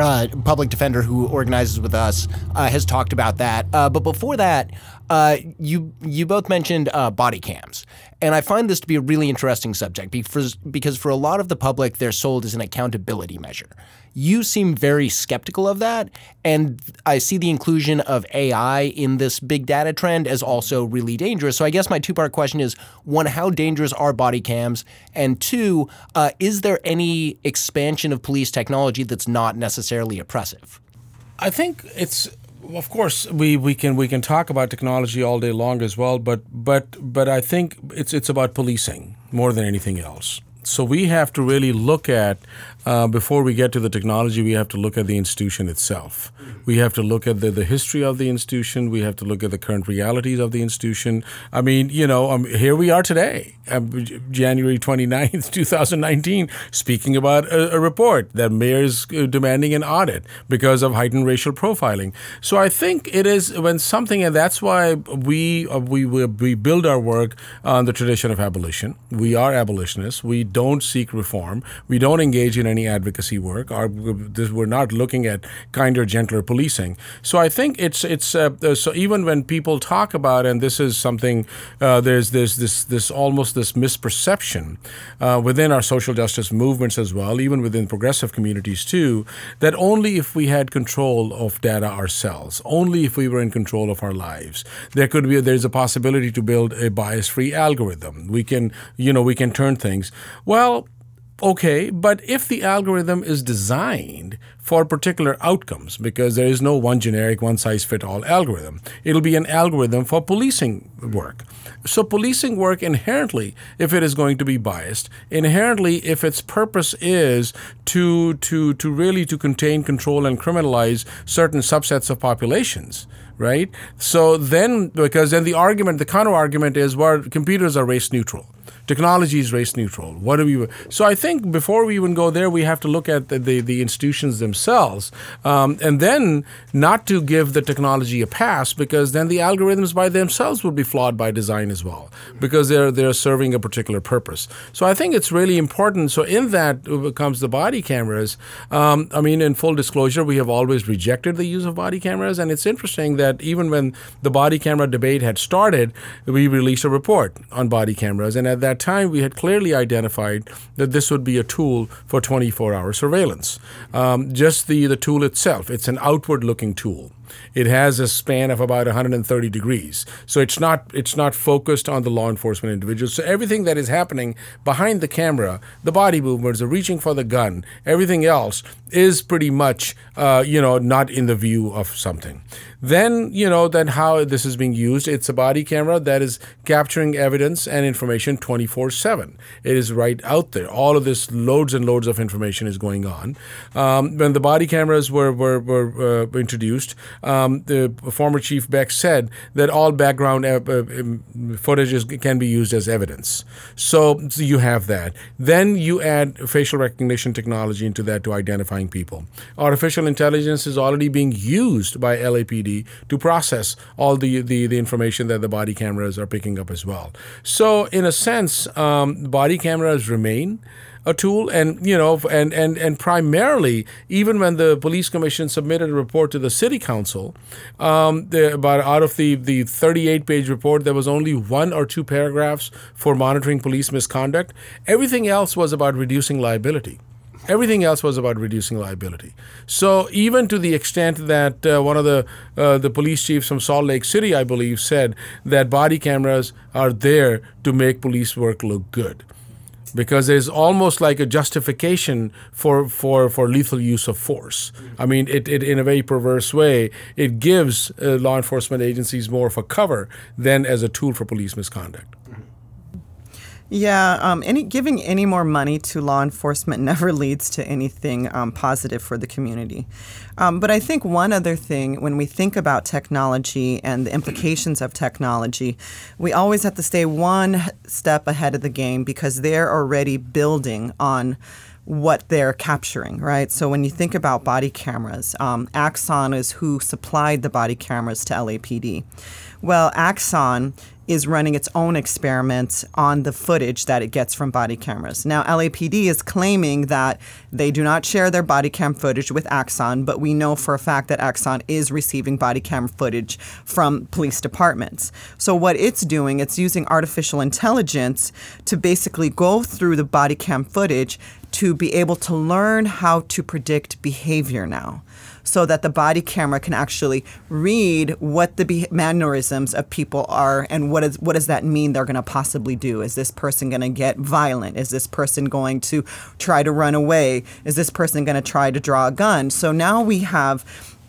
uh, public defender who organizes with us uh, has talked about that. Uh, but before that, uh, you you both mentioned uh, body cams, and I find this to be a really interesting subject because because for a lot of the public, they're sold as an accountability measure. You seem very skeptical of that, and I see the inclusion of AI in this big data trend as also really dangerous. So I guess my two part question is: one, how dangerous are body cams, and two, uh, is there any expansion of police technology that's not necessarily oppressive? I think it's of course we, we can we can talk about technology all day long as well but but but I think it's it's about policing more than anything else so we have to really look at uh, before we get to the technology, we have to look at the institution itself. We have to look at the, the history of the institution. We have to look at the current realities of the institution. I mean, you know, um, here we are today, um, January 29th, 2019, speaking about a, a report that mayor is uh, demanding an audit because of heightened racial profiling. So I think it is when something, and that's why we, uh, we, we build our work on the tradition of abolition. We are abolitionists. We don't seek reform. We don't engage in any any advocacy work. Our, we're not looking at kinder, gentler policing. So I think it's it's uh, uh, so even when people talk about and this is something uh, there's there's this this almost this misperception uh, within our social justice movements as well, even within progressive communities too, that only if we had control of data ourselves, only if we were in control of our lives, there could be there's a possibility to build a bias-free algorithm. We can you know we can turn things well Okay, but if the algorithm is designed for particular outcomes because there is no one generic, one size fit all algorithm. It'll be an algorithm for policing work. So, policing work inherently, if it is going to be biased, inherently, if its purpose is to to to really to contain, control, and criminalize certain subsets of populations, right? So then, because then the argument, the counter argument is, well, computers are race neutral technology is race neutral. What do we? So I think before we even go there, we have to look at the the, the institutions themselves, um, and then not to give the technology a pass because then the algorithms by themselves would be flawed by design as well because they're they're serving a particular purpose. So I think it's really important. So in that comes the body cameras. Um, I mean, in full disclosure, we have always rejected the use of body cameras, and it's interesting that even when the body camera debate had started, we released a report on body cameras, and at that that time, we had clearly identified that this would be a tool for 24 hour surveillance. Um, just the, the tool itself, it's an outward looking tool. It has a span of about 130 degrees. So it's not it's not focused on the law enforcement individuals. So everything that is happening behind the camera, the body movements, the reaching for the gun, everything else is pretty much uh, you know not in the view of something. Then you know then how this is being used. It's a body camera that is capturing evidence and information 24/7. It is right out there. All of this loads and loads of information is going on. Um, when the body cameras were were, were uh, introduced, um, the former chief Beck said that all background uh, uh, um, footages can be used as evidence. So, so, you have that. Then you add facial recognition technology into that to identifying people. Artificial intelligence is already being used by LAPD to process all the, the, the information that the body cameras are picking up as well. So, in a sense, um, body cameras remain a tool and you know and and and primarily even when the police commission submitted a report to the city council um, the, about out of the the 38 page report there was only one or two paragraphs for monitoring police misconduct. Everything else was about reducing liability. Everything else was about reducing liability. So even to the extent that uh, one of the uh, the police chiefs from Salt Lake City, I believe, said that body cameras are there to make police work look good because there's almost like a justification for, for, for lethal use of force. I mean, it, it in a very perverse way, it gives uh, law enforcement agencies more of a cover than as a tool for police misconduct. Yeah, um, any giving any more money to law enforcement never leads to anything um, positive for the community. Um, but I think one other thing, when we think about technology and the implications of technology, we always have to stay one step ahead of the game because they're already building on what they're capturing, right? So when you think about body cameras, um, Axon is who supplied the body cameras to LAPD. Well, Axon is running its own experiments on the footage that it gets from body cameras. Now, LAPD is claiming that they do not share their body cam footage with Axon, but we know for a fact that Axon is receiving body cam footage from police departments. So, what it's doing, it's using artificial intelligence to basically go through the body cam footage to be able to learn how to predict behavior now so that the body camera can actually read what the mannerisms of people are and what is what does that mean they're going to possibly do? Is this person going to get violent? Is this person going to try to run away? Is this person going to try to draw a gun? So now we have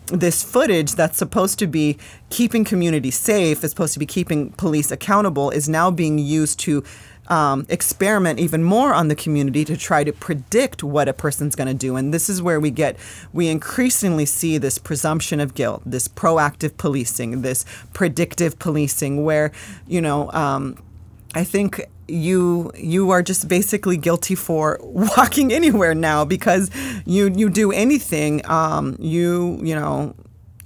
this footage that's supposed to be keeping communities safe, is supposed to be keeping police accountable, is now being used to um, experiment even more on the community to try to predict what a person's going to do. And this is where we get, we increasingly see this presumption of guilt, this proactive policing, this predictive policing, where, you know, um, I think you you are just basically guilty for walking anywhere now because you you do anything um, you you know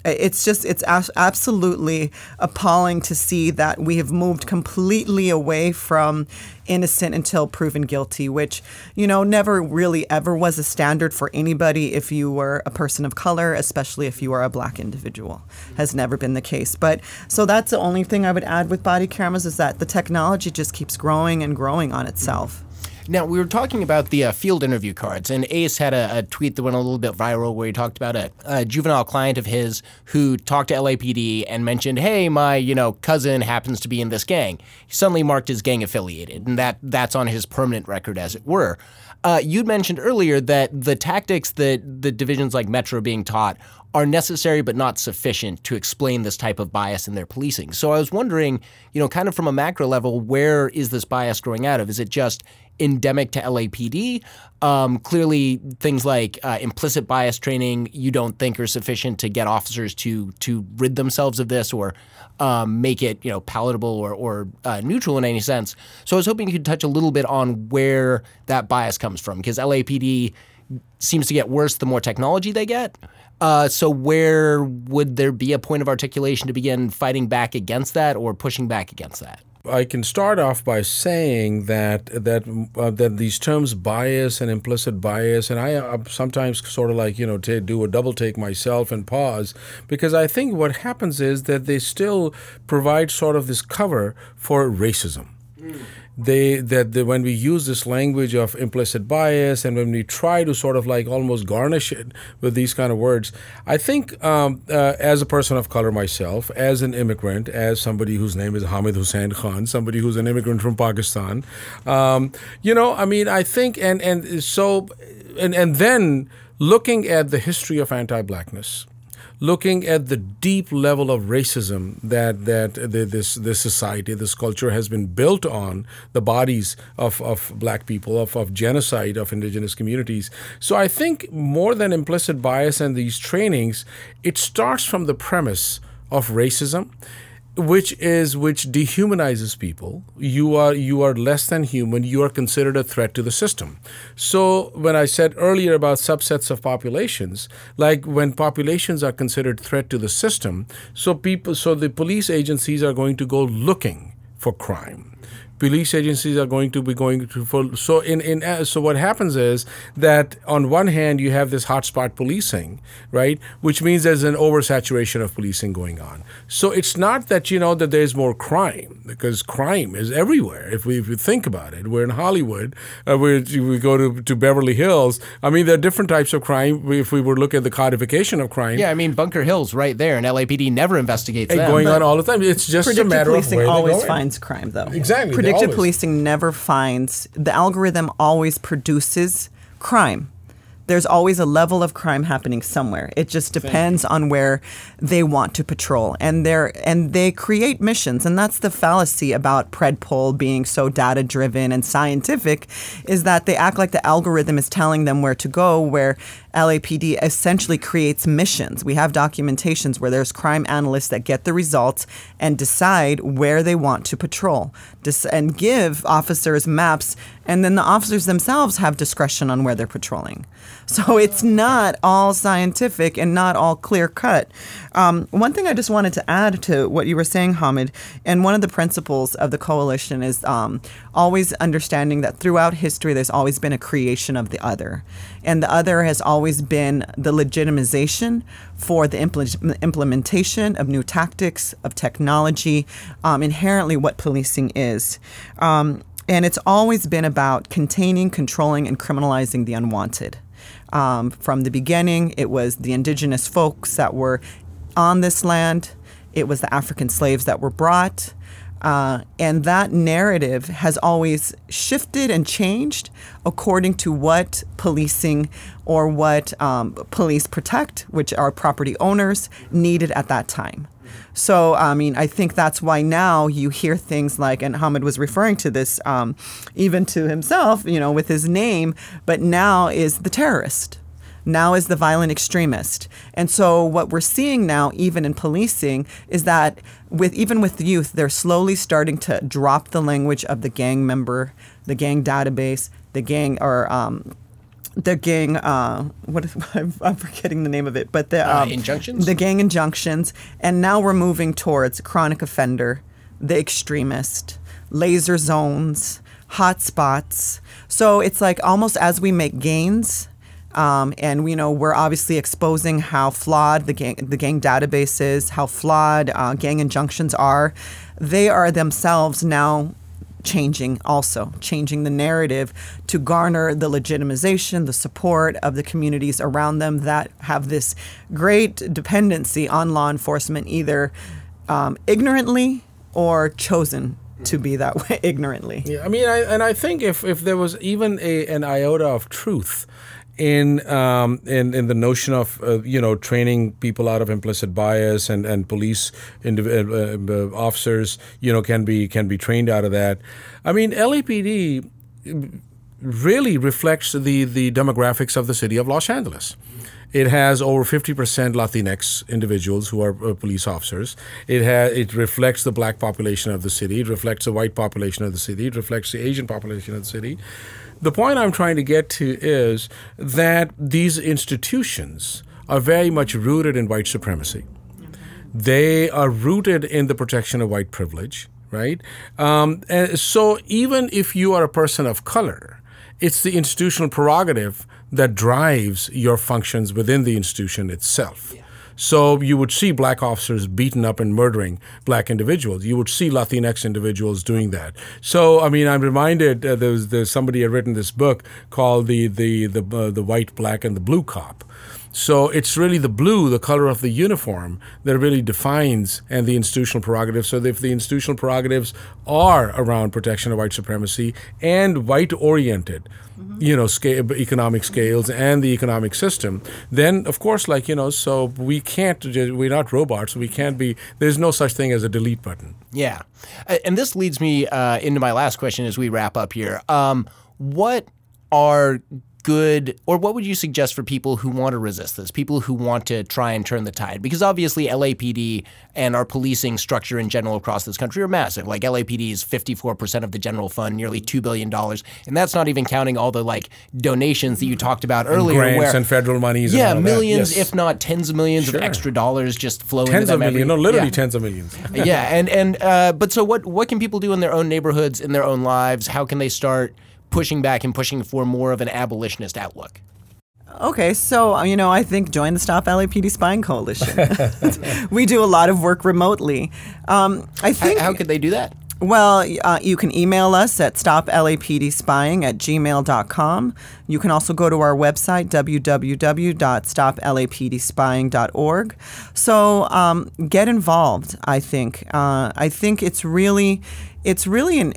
it's just it's absolutely appalling to see that we have moved completely away from innocent until proven guilty, which, you know, never really ever was a standard for anybody if you were a person of color, especially if you are a black individual. Has never been the case. But so that's the only thing I would add with body cameras is that the technology just keeps growing and growing on itself. Now, we were talking about the uh, field interview cards, and Ace had a, a, tweet that went a little bit viral where he talked about a, a, juvenile client of his who talked to LAPD and mentioned, hey, my, you know, cousin happens to be in this gang. He suddenly marked his gang affiliated, and that that's on his permanent record, as it were. Uh, you'd mentioned earlier that the tactics that the divisions like Metro being taught are necessary but not sufficient to explain this type of bias in their policing. So I was wondering, you know, kind of from a macro level, where is this bias growing out of? Is it just endemic to LAPD? Um, clearly, things like uh, implicit bias training you don't think are sufficient to get officers to to rid themselves of this or um, make it you know palatable or, or uh, neutral in any sense. So I was hoping you could touch a little bit on where that bias comes from because LAPD seems to get worse the more technology they get. Uh, so where would there be a point of articulation to begin fighting back against that or pushing back against that? I can start off by saying that that uh, that these terms bias and implicit bias, and I uh, sometimes sort of like you know to do a double take myself and pause because I think what happens is that they still provide sort of this cover for racism. Mm they that they, when we use this language of implicit bias and when we try to sort of like almost garnish it with these kind of words, I think um, uh, as a person of color myself, as an immigrant, as somebody whose name is Hamid Hussein Khan, somebody who's an immigrant from Pakistan, um, you know, I mean, I think and and so and and then looking at the history of anti-blackness looking at the deep level of racism that that the, this this society, this culture has been built on the bodies of, of black people, of, of genocide of indigenous communities. So I think more than implicit bias and these trainings, it starts from the premise of racism which is which dehumanizes people. You are you are less than human. You are considered a threat to the system. So when i said earlier about subsets of populations like when populations are considered threat to the system so people so the police agencies are going to go looking for crime police agencies are going to be going to full. So in in uh, so what happens is that on one hand you have this hotspot policing, right, which means there's an oversaturation of policing going on. So it's not that you know that there's more crime because crime is everywhere. If we if we think about it, we're in Hollywood, uh, we we go to to Beverly Hills. I mean, there are different types of crime. If we were look at the codification of crime, yeah, I mean Bunker Hill's right there, and LAPD never investigates and them. Going on all the time. It's just a matter of where policing always finds crime, though. Exactly predictive policing never finds the algorithm always produces crime. There's always a level of crime happening somewhere. It just depends on where they want to patrol, and they and they create missions, and that's the fallacy about Predpol being so data driven and scientific, is that they act like the algorithm is telling them where to go, where LAPD essentially creates missions. We have documentations where there's crime analysts that get the results and decide where they want to patrol, and give officers maps, and then the officers themselves have discretion on where they're patrolling. So it's not all scientific and not all clear cut. Um, one thing I just wanted to add to what you were saying, Hamid, and one of the principles of the coalition is um, always understanding that throughout history there's always been a creation of the other. And the other has always been the legitimization for the impl- implementation of new tactics, of technology, um, inherently what policing is. Um, and it's always been about containing, controlling, and criminalizing the unwanted. Um, from the beginning, it was the indigenous folks that were on this land, it was the African slaves that were brought. Uh, and that narrative has always shifted and changed according to what policing or what um, police protect, which are property owners, needed at that time. So, I mean, I think that's why now you hear things like, and Hamid was referring to this um, even to himself, you know, with his name, but now is the terrorist now is the violent extremist. And so what we're seeing now, even in policing, is that with even with youth, they're slowly starting to drop the language of the gang member, the gang database, the gang or um, the gang uh, what is, I'm forgetting the name of it, but the uh, um, uh, injunctions, the gang injunctions, and now we're moving towards chronic offender, the extremist, laser zones, hot spots. So it's like almost as we make gains. Um, and you know we're obviously exposing how flawed the gang the gang database is, how flawed uh, gang injunctions are. They are themselves now changing also, changing the narrative to garner the legitimization, the support of the communities around them that have this great dependency on law enforcement, either um, ignorantly or chosen to be that way ignorantly. Yeah, I mean, I, and I think if, if there was even a, an iota of truth in um, in in the notion of uh, you know training people out of implicit bias and and police indiv- uh, uh, officers you know can be can be trained out of that. I mean, LAPD really reflects the the demographics of the city of Los Angeles. It has over 50% Latinx individuals who are uh, police officers. It has it reflects the black population of the city. It reflects the white population of the city. It reflects the Asian population of the city. The point I'm trying to get to is that these institutions are very much rooted in white supremacy. They are rooted in the protection of white privilege, right? Um, so even if you are a person of color, it's the institutional prerogative that drives your functions within the institution itself. Yeah. So you would see black officers beaten up and murdering black individuals. You would see Latinx individuals doing that. So I mean, I'm reminded uh, there's, there's somebody had written this book called the the the uh, the white, black, and the blue cop. So it's really the blue, the color of the uniform, that really defines and the institutional prerogatives. So if the institutional prerogatives are around protection of white supremacy and white oriented, mm-hmm. you know, scale, economic scales and the economic system, then of course, like you know, so we can't. We're not robots. We can't be. There's no such thing as a delete button. Yeah, and this leads me uh, into my last question as we wrap up here. Um, what are good, or what would you suggest for people who want to resist this, people who want to try and turn the tide? Because obviously, LAPD and our policing structure in general across this country are massive. Like LAPD is 54% of the general fund, nearly $2 billion. And that's not even counting all the like donations that you talked about earlier. And grants where, and federal monies. Yeah, millions, yes. if not tens of millions sure. of extra dollars just flow tens into them. Tens of millions, no, literally yeah. tens of millions. yeah, and, and uh, but so what, what can people do in their own neighborhoods, in their own lives? How can they start – pushing back and pushing for more of an abolitionist outlook? Okay, so uh, you know, I think join the Stop LAPD Spying Coalition. we do a lot of work remotely. Um, I think. How, how could they do that? Well, uh, you can email us at stoplapdspying at gmail.com. You can also go to our website, www.stoplapdspying.org. So um, get involved, I think. Uh, I think it's really, it's really an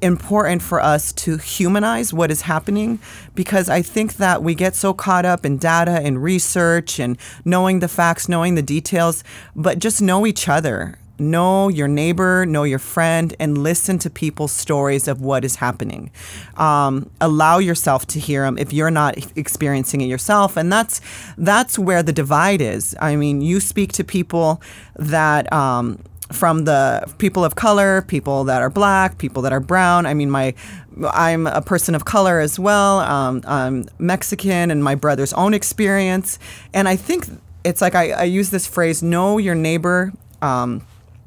important for us to humanize what is happening because I think that we get so caught up in data and research and knowing the facts, knowing the details, but just know each other. Know your neighbor, know your friend, and listen to people's stories of what is happening. Um, allow yourself to hear them if you're not experiencing it yourself, and that's that's where the divide is. I mean, you speak to people that um, from the people of color, people that are black, people that are brown. I mean, my I'm a person of color as well. Um, I'm Mexican, and my brother's own experience. And I think it's like I, I use this phrase: "Know your neighbor." Um,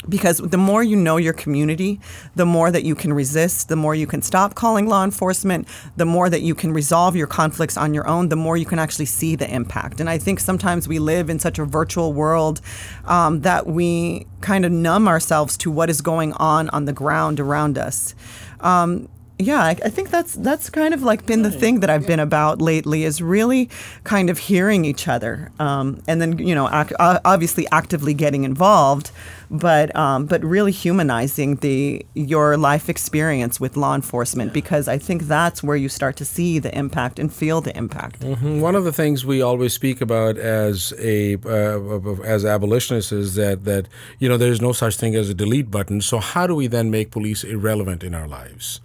because the more you know your community, the more that you can resist, the more you can stop calling law enforcement, the more that you can resolve your conflicts on your own, the more you can actually see the impact. And I think sometimes we live in such a virtual world um, that we kind of numb ourselves to what is going on on the ground around us. Um, yeah, I, I, think that's that's kind of like been the thing that I've been about lately is really kind of hearing each other, um, and then you know, ac- obviously actively getting involved, but um, but really humanizing the your life experience with law enforcement because I think that's where you start to see the impact and feel the impact. Mm-hmm. One of the things we always speak about as a uh, as abolitionists is that that you know there's no such thing as a delete button. So how do we then make police irrelevant in our lives?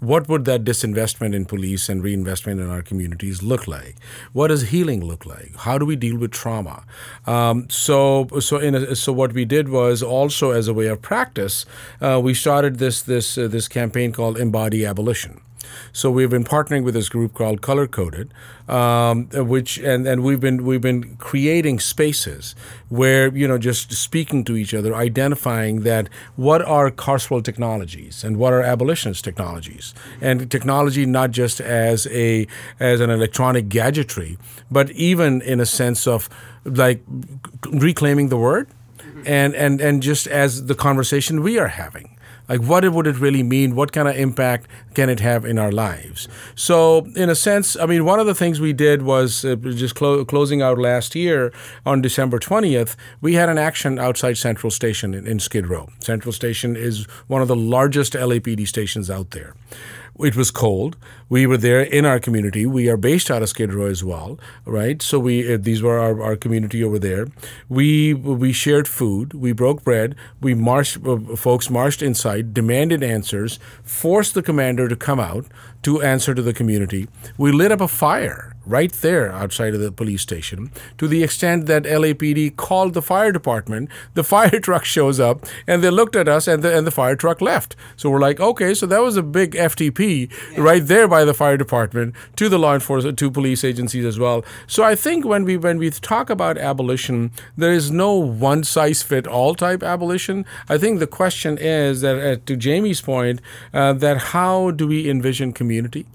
What would that disinvestment in police and reinvestment in our communities look like? What does healing look like? How do we deal with trauma? Um, so, so, a, so what we did was also as a way of practice, uh, we started this this uh, this campaign called Embody Abolition. So we've been partnering with this group called Color Coded, um, which and, and we've been we've been creating spaces where you know just speaking to each other, identifying that what are carceral technologies and what are abolitionist technologies, and technology not just as a as an electronic gadgetry, but even in a sense of like reclaiming the word, and and and just as the conversation we are having Like, what would it really mean? What kind of impact can it have in our lives? So, in a sense, I mean, one of the things we did was uh, just clo- closing out last year on December 20th, we had an action outside Central Station in, in Skid Row. Central Station is one of the largest LAPD stations out there. It was cold. We were there in our community. We are based out of Skid Row as well, right? So we uh, these were our, our community over there. We we shared food. We broke bread. We marched. Uh, folks marched inside, demanded answers, forced the commander to come out to answer to the community. We lit up a fire right there outside of the police station to the extent that LAPD called the fire department. The fire truck shows up and they looked at us and the, and the fire truck left. So we're like, okay, so that was a big FTP yeah. right there by the fire department to the law enforcement, to police agencies as well. So I think when we when we talk about abolition, there is no one size fit all type abolition. I think the question is that, uh, to Jamie's point, uh, that how do we envision community?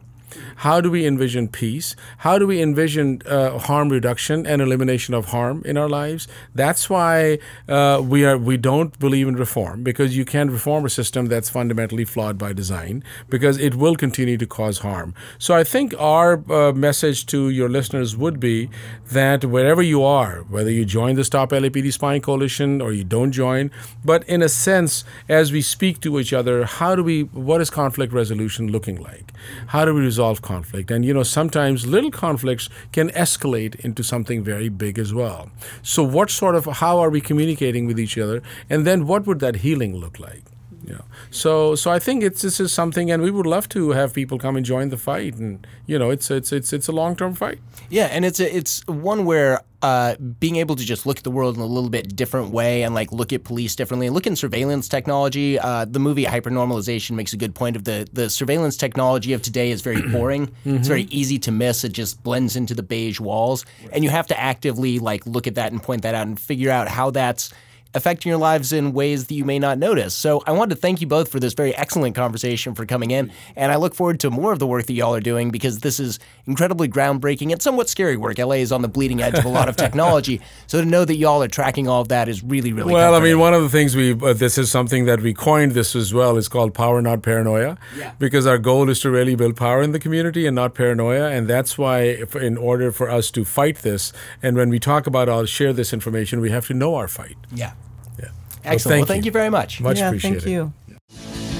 How do we envision peace? How do we envision uh, harm reduction and elimination of harm in our lives? That's why uh, we are we don't believe in reform because you can't reform a system that's fundamentally flawed by design because it will continue to cause harm. So I think our uh, message to your listeners would be that wherever you are, whether you join the Stop LAPD Spying Coalition or you don't join, but in a sense, as we speak to each other, how do we? What is conflict resolution looking like? How do we resolve conflict? And you know, sometimes little conflicts can escalate into something very big as well. So, what sort of how are we communicating with each other? And then, what would that healing look like? Know, so so I think it's this is something, and we would love to have people come and join the fight, and you know, it's it's it's it's a long term fight. Yeah, and it's a, it's one where uh, being able to just look at the world in a little bit different way and like look at police differently and look in surveillance technology. Uh, the movie Hypernormalization makes a good point of the the surveillance technology of today is very boring. mm-hmm. It's very easy to miss. It just blends into the beige walls, and you have to actively like look at that and point that out and figure out how that's affecting your lives in ways that you may not notice. So I wanted to thank you both for this very excellent conversation for coming in. And I look forward to more of the work that y'all are doing because this is incredibly groundbreaking and somewhat scary work. LA is on the bleeding edge of a lot of technology. so to know that y'all are tracking all of that is really, really Well, I mean, one of the things we, uh, this is something that we coined this as well, is called power, not paranoia. Yeah. Because our goal is to really build power in the community and not paranoia. And that's why, if, in order for us to fight this, and when we talk about, I'll share this information, we have to know our fight. Yeah. Excellent. Well, thank, well, thank you. you. very much. Much yeah, appreciated. Thank you.